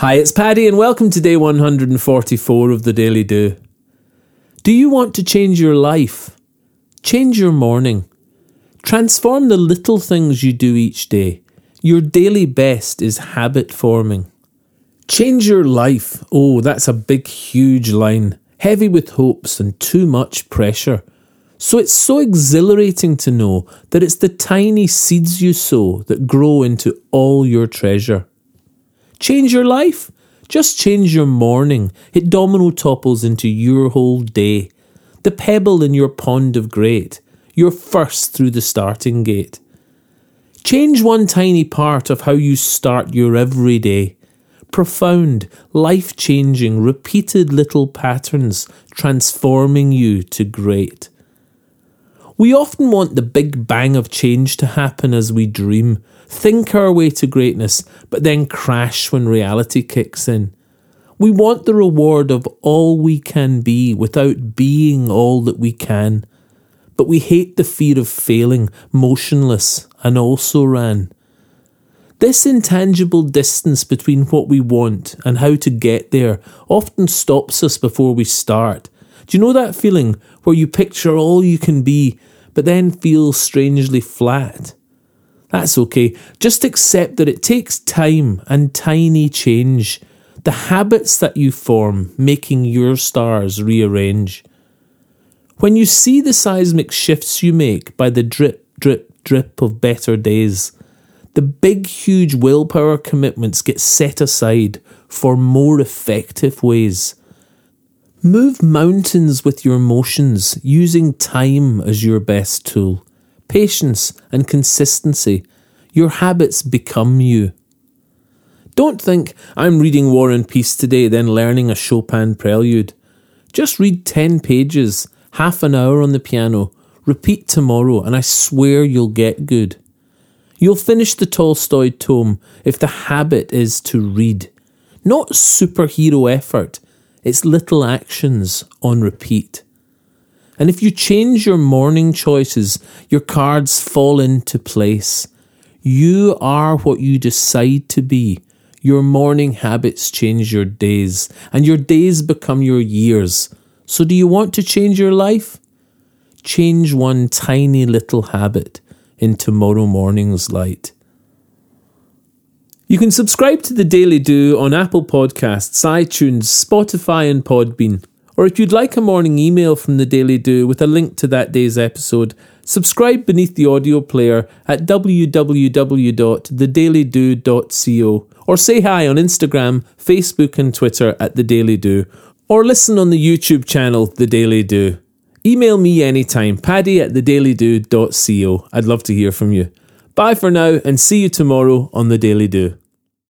Hi, it's Paddy, and welcome to day 144 of the Daily Do. Do you want to change your life? Change your morning. Transform the little things you do each day. Your daily best is habit forming. Change your life. Oh, that's a big, huge line, heavy with hopes and too much pressure. So it's so exhilarating to know that it's the tiny seeds you sow that grow into all your treasure. Change your life? Just change your morning. It domino topples into your whole day. The pebble in your pond of great. You're first through the starting gate. Change one tiny part of how you start your everyday. Profound, life changing, repeated little patterns transforming you to great. We often want the big bang of change to happen as we dream, think our way to greatness, but then crash when reality kicks in. We want the reward of all we can be without being all that we can. But we hate the fear of failing, motionless, and also ran. This intangible distance between what we want and how to get there often stops us before we start. Do you know that feeling where you picture all you can be, but then feel strangely flat? That's okay. Just accept that it takes time and tiny change. The habits that you form making your stars rearrange. When you see the seismic shifts you make by the drip, drip, drip of better days, the big, huge willpower commitments get set aside for more effective ways. Move mountains with your motions using time as your best tool. Patience and consistency. Your habits become you. Don't think I'm reading War and Peace today, then learning a Chopin prelude. Just read 10 pages, half an hour on the piano, repeat tomorrow, and I swear you'll get good. You'll finish the Tolstoy tome if the habit is to read. Not superhero effort, it's little actions on repeat. And if you change your morning choices, your cards fall into place. You are what you decide to be. Your morning habits change your days, and your days become your years. So, do you want to change your life? Change one tiny little habit in tomorrow morning's light. You can subscribe to the Daily Do on Apple Podcasts, iTunes, Spotify, and Podbean. Or if you'd like a morning email from the Daily Do with a link to that day's episode, subscribe beneath the audio player at www.thedailydo.co or say hi on Instagram, Facebook, and Twitter at The Daily Do, or listen on the YouTube channel The Daily Do. Email me anytime, paddy at thedailydo.co. I'd love to hear from you. Bye for now and see you tomorrow on The Daily Do.